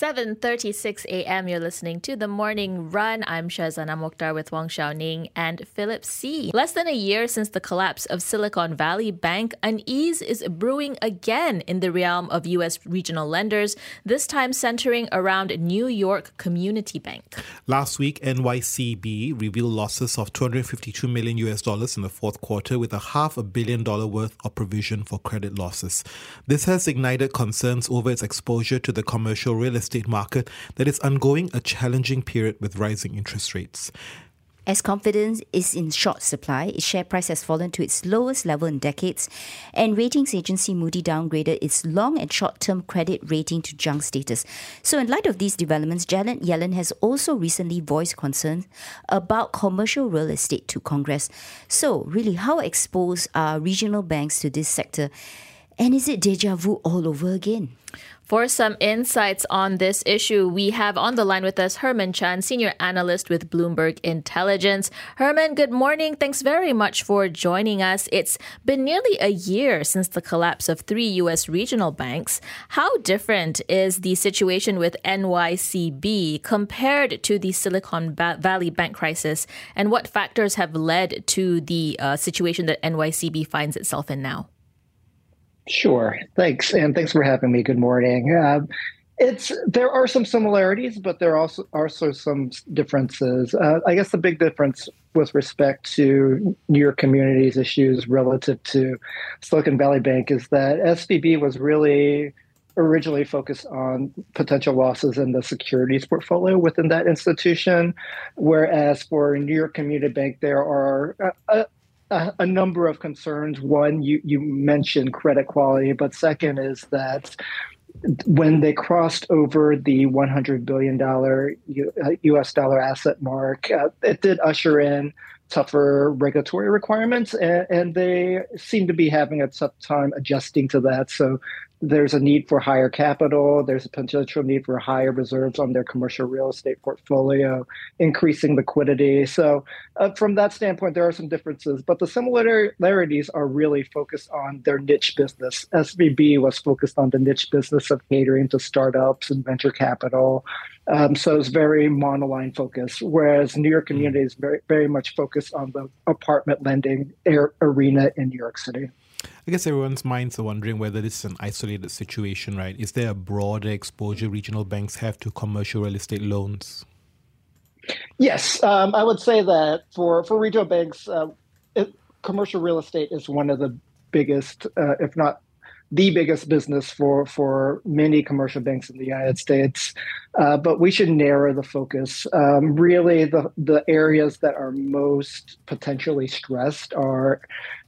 7.36 a.m. You're listening to The Morning Run. I'm Shazana Mokhtar with Wang Xiaoning and Philip See. Less than a year since the collapse of Silicon Valley Bank, unease is brewing again in the realm of U.S. regional lenders, this time centering around New York Community Bank. Last week, NYCB revealed losses of 252 million US dollars in the fourth quarter with a half a billion dollar worth of provision for credit losses. This has ignited concerns over its exposure to the commercial real estate market that is undergoing a challenging period with rising interest rates. As confidence is in short supply, its share price has fallen to its lowest level in decades, and ratings agency Moody downgraded its long and short term credit rating to junk status. So, in light of these developments, Janet Yellen has also recently voiced concerns about commercial real estate to Congress. So, really, how exposed are regional banks to this sector? And is it deja vu all over again? For some insights on this issue, we have on the line with us Herman Chan, senior analyst with Bloomberg Intelligence. Herman, good morning. Thanks very much for joining us. It's been nearly a year since the collapse of three U.S. regional banks. How different is the situation with NYCB compared to the Silicon Valley bank crisis? And what factors have led to the uh, situation that NYCB finds itself in now? Sure. Thanks, and thanks for having me. Good morning. Uh, it's there are some similarities, but there are also also some differences. Uh, I guess the big difference with respect to New York Community's issues relative to Silicon Valley Bank is that SVB was really originally focused on potential losses in the securities portfolio within that institution, whereas for New York Community Bank, there are a, a, number of concerns. One, you, you mentioned credit quality, but second is that when they crossed over the $100 billion US uh, dollar asset mark, uh, it did usher in tougher regulatory requirements, and, and, they seem to be having a tough time adjusting to that. So there's a need for higher capital. There's a potential need for higher reserves on their commercial real estate portfolio, increasing liquidity. So, uh, from that standpoint, there are some differences, but the similarities are really focused on their niche business. SVB was focused on the niche business of catering to startups and venture capital. Um, so it's very monoline focus, whereas New York Community is very, very much focused on the apartment lending arena in New York City. I guess everyone's minds are wondering whether this is an isolated situation, right? Is there a broader exposure regional banks have to commercial real estate loans? Yes, um, I would say that for for regional banks, uh, it, commercial real estate is one of the biggest, uh, if not the biggest business for for many commercial banks in the United States. Uh, but we should narrow the focus. Um, really, the the areas that are most potentially stressed are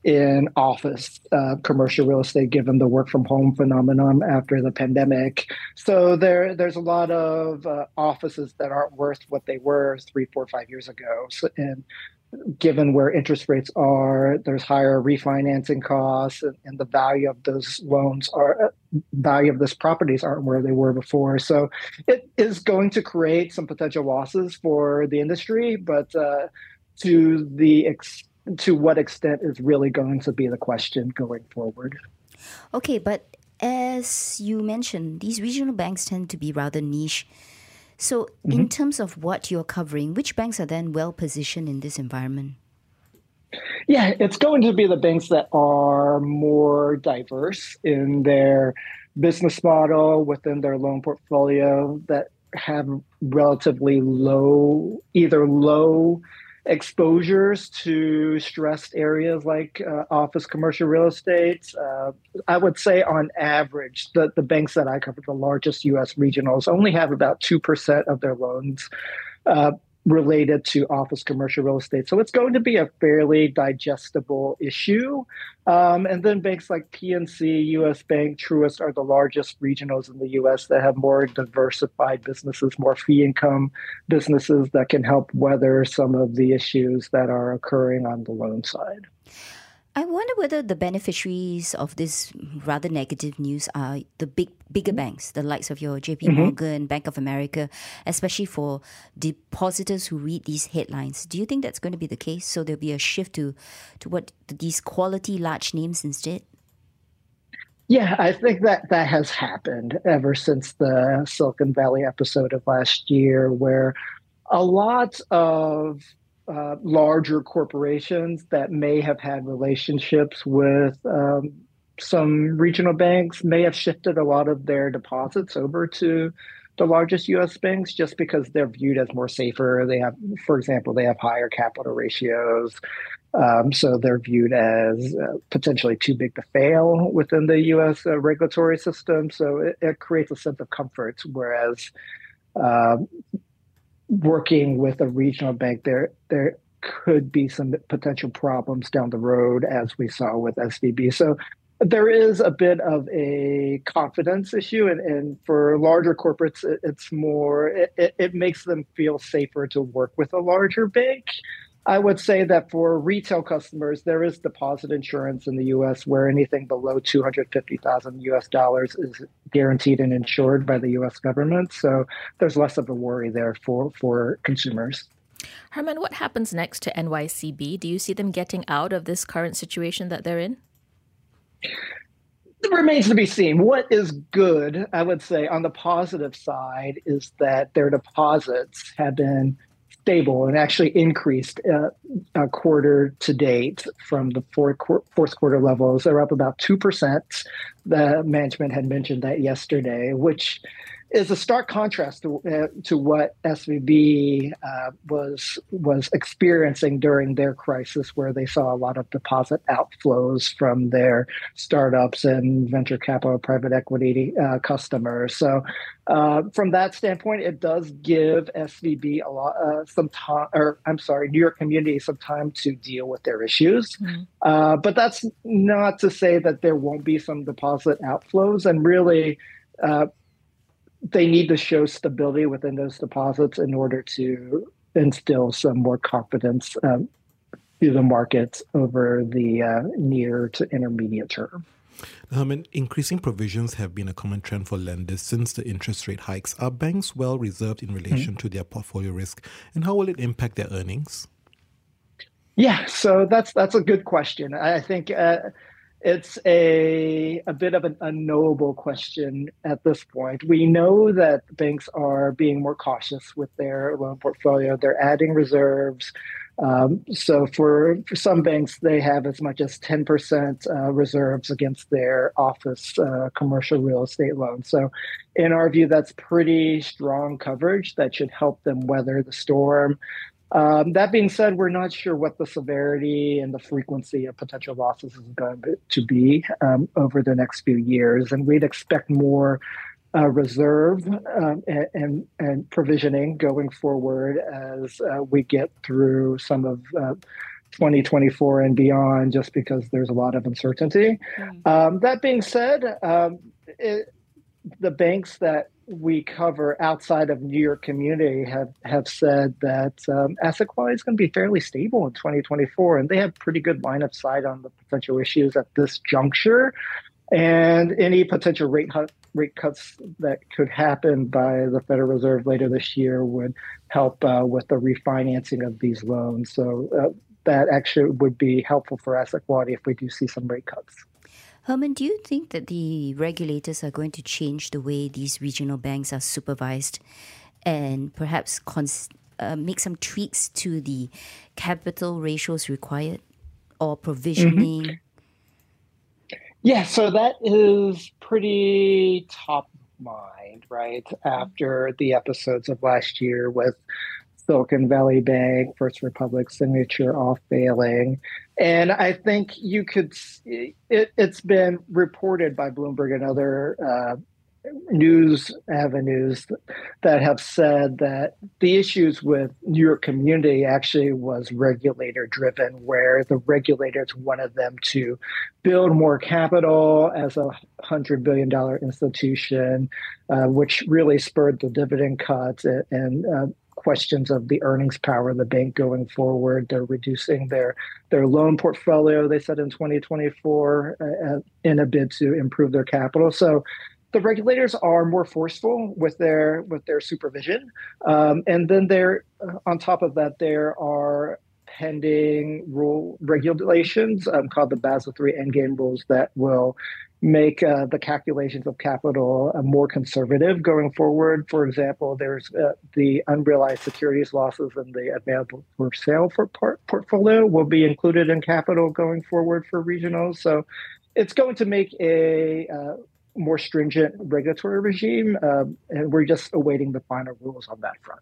in office uh, commercial real estate, given the work from home phenomenon after the pandemic. So there there's a lot of uh, offices that aren't worth what they were three, four, five years ago. So, and given where interest rates are, there's higher refinancing costs, and, and the value of those loans are value of those properties aren't where they were before. So it is going to create some potential losses for the industry, but uh, to the ex- to what extent is really going to be the question going forward. Okay, but as you mentioned, these regional banks tend to be rather niche so, mm-hmm. in terms of what you're covering, which banks are then well positioned in this environment? Yeah, it's going to be the banks that are more diverse in their business model within their loan portfolio that have relatively low, either low exposures to stressed areas like uh, office commercial real estate. Uh, I would say, on average, the, the banks that I cover, the largest US regionals, only have about 2% of their loans uh, related to office commercial real estate. So it's going to be a fairly digestible issue. Um, and then banks like PNC, US Bank, Truist are the largest regionals in the US that have more diversified businesses, more fee income businesses that can help weather some of the issues that are occurring on the loan side. I wonder whether the beneficiaries of this rather negative news are the big bigger banks, the likes of your JP mm-hmm. Morgan, Bank of America, especially for depositors who read these headlines. Do you think that's going to be the case? So there'll be a shift to to what these quality large names instead? Yeah, I think that that has happened ever since the Silicon Valley episode of last year, where a lot of uh, larger corporations that may have had relationships with um, some regional banks may have shifted a lot of their deposits over to the largest U.S. banks just because they're viewed as more safer. They have, for example, they have higher capital ratios. Um, so they're viewed as uh, potentially too big to fail within the U.S. Uh, regulatory system. So it, it, creates a sense of comfort. Whereas uh, working with a regional bank, there there could be some potential problems down the road, as we saw with SVB. So there is a bit of a confidence issue, and, and for larger corporates, it, it's more it, it makes them feel safer to work with a larger bank. I would say that for retail customers, there is deposit insurance in the U.S. where anything below 250,000 U.S. dollars is guaranteed and insured by the U.S. government. So there's less of a worry there for for consumers. Herman, what happens next to NYCB? Do you see them getting out of this current situation that they're in? It remains to be seen. What is good, I would say, on the positive side, is that their deposits have been stable and actually increased uh, a quarter to date from the fourth, fourth quarter levels. They're up about 2%. The management had mentioned that yesterday, which is a stark contrast to, uh, to what SVB uh, was was experiencing during their crisis, where they saw a lot of deposit outflows from their startups and venture capital, private equity uh, customers. So, uh, from that standpoint, it does give SVB a lot uh, some time, or I'm sorry, New York Community some time to deal with their issues. Mm-hmm. Uh, but that's not to say that there won't be some deposit outflows, and really. Uh, they need to show stability within those deposits in order to instill some more confidence um, through the markets over the uh, near to intermediate term. Um, and increasing provisions have been a common trend for lenders since the interest rate hikes. Are banks well reserved in relation mm-hmm. to their portfolio risk, and how will it impact their earnings? Yeah, so that's that's a good question. I think uh, it's a a bit of an unknowable question at this point. We know that banks are being more cautious with their loan portfolio. They're adding reserves. Um, so for, for some banks, they have as much as 10% uh, reserves against their office uh, commercial real estate loans. So in our view, that's pretty strong coverage that should help them weather the storm. Um, that being said, we're not sure what the severity and the frequency of potential losses is going to be um, over the next few years, and we'd expect more uh, reserve um, and, and, and provisioning going forward as uh, we get through some of. Uh, 2024 and beyond, just because there's a lot of uncertainty. Mm. Um, that being said, um, it, the banks that we cover outside of New York community have have said that um, asset quality is going to be fairly stable in 2024, and they have pretty good line of sight on the potential issues at this juncture, and any potential rate rate cuts that could happen by the Federal Reserve later this year would help uh, with the refinancing of these loans. So uh, that actually would be helpful for asset quality if we do see some rate cuts. Herman, do you think that the regulators are going to change the way these regional banks are supervised and perhaps cons- uh, make some tweaks to the capital ratios required or provisioning? Mm-hmm. Yeah, so that is pretty top mind, right? After the episodes of last year with Silicon Valley Bank, First Republic, Signature all failing. And I think you could, it, has been reported by Bloomberg and other uh, news avenues that have said that the issues with New York community actually was regulator driven, where the regulators wanted them to build more capital as a hundred billion dollar institution, uh, which really spurred the dividend cuts and, and uh, questions of the earnings power of the bank going forward. They're reducing their their loan portfolio. They said in 2024 uh, in a bid to improve their capital. So the regulators are more forceful with their with their supervision, um, and then there uh, on top of that there are pending rule regulations um, called the Basel III Endgame rules that will make uh, the calculations of capital uh, more conservative going forward. For example, there's uh, the unrealized securities losses in the available for sale for part- portfolio will be included in capital going forward for regionals. So it's going to make a uh, more stringent regulatory regime, um, and we're just awaiting the final rules on that front.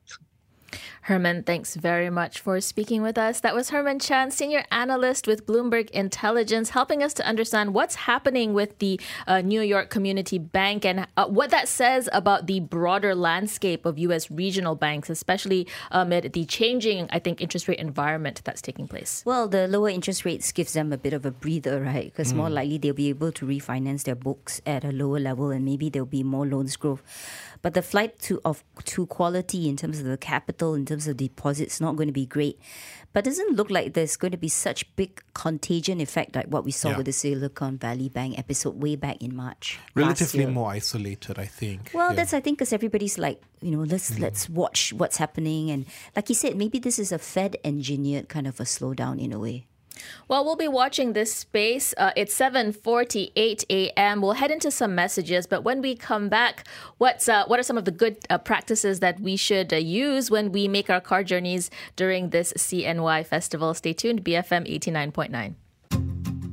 Herman, thanks very much for speaking with us. That was Herman Chan, senior analyst with Bloomberg Intelligence, helping us to understand what's happening with the uh, New York Community Bank and uh, what that says about the broader landscape of U.S. regional banks, especially amid the changing, I think, interest rate environment that's taking place. Well, the lower interest rates gives them a bit of a breather, right? Because mm. more likely they'll be able to refinance their books at a lower level, and maybe there'll be more loans growth. But the flight to of to quality in terms of the capital, in terms of deposits, not going to be great. But doesn't look like there's going to be such big contagion effect like what we saw yeah. with the Silicon Valley Bank episode way back in March. Relatively more isolated, I think. Well, yeah. that's I think because everybody's like, you know, let's mm. let's watch what's happening, and like you said, maybe this is a Fed engineered kind of a slowdown in a way. Well, we'll be watching this space. Uh, it's 7:48 a.m. We'll head into some messages, but when we come back, what's uh, what are some of the good uh, practices that we should uh, use when we make our car journeys during this CNY festival? Stay tuned. BFM 89.9.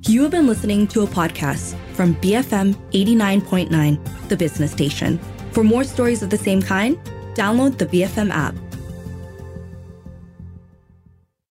You have been listening to a podcast from BFM 89.9, the business station. For more stories of the same kind, download the BFM app.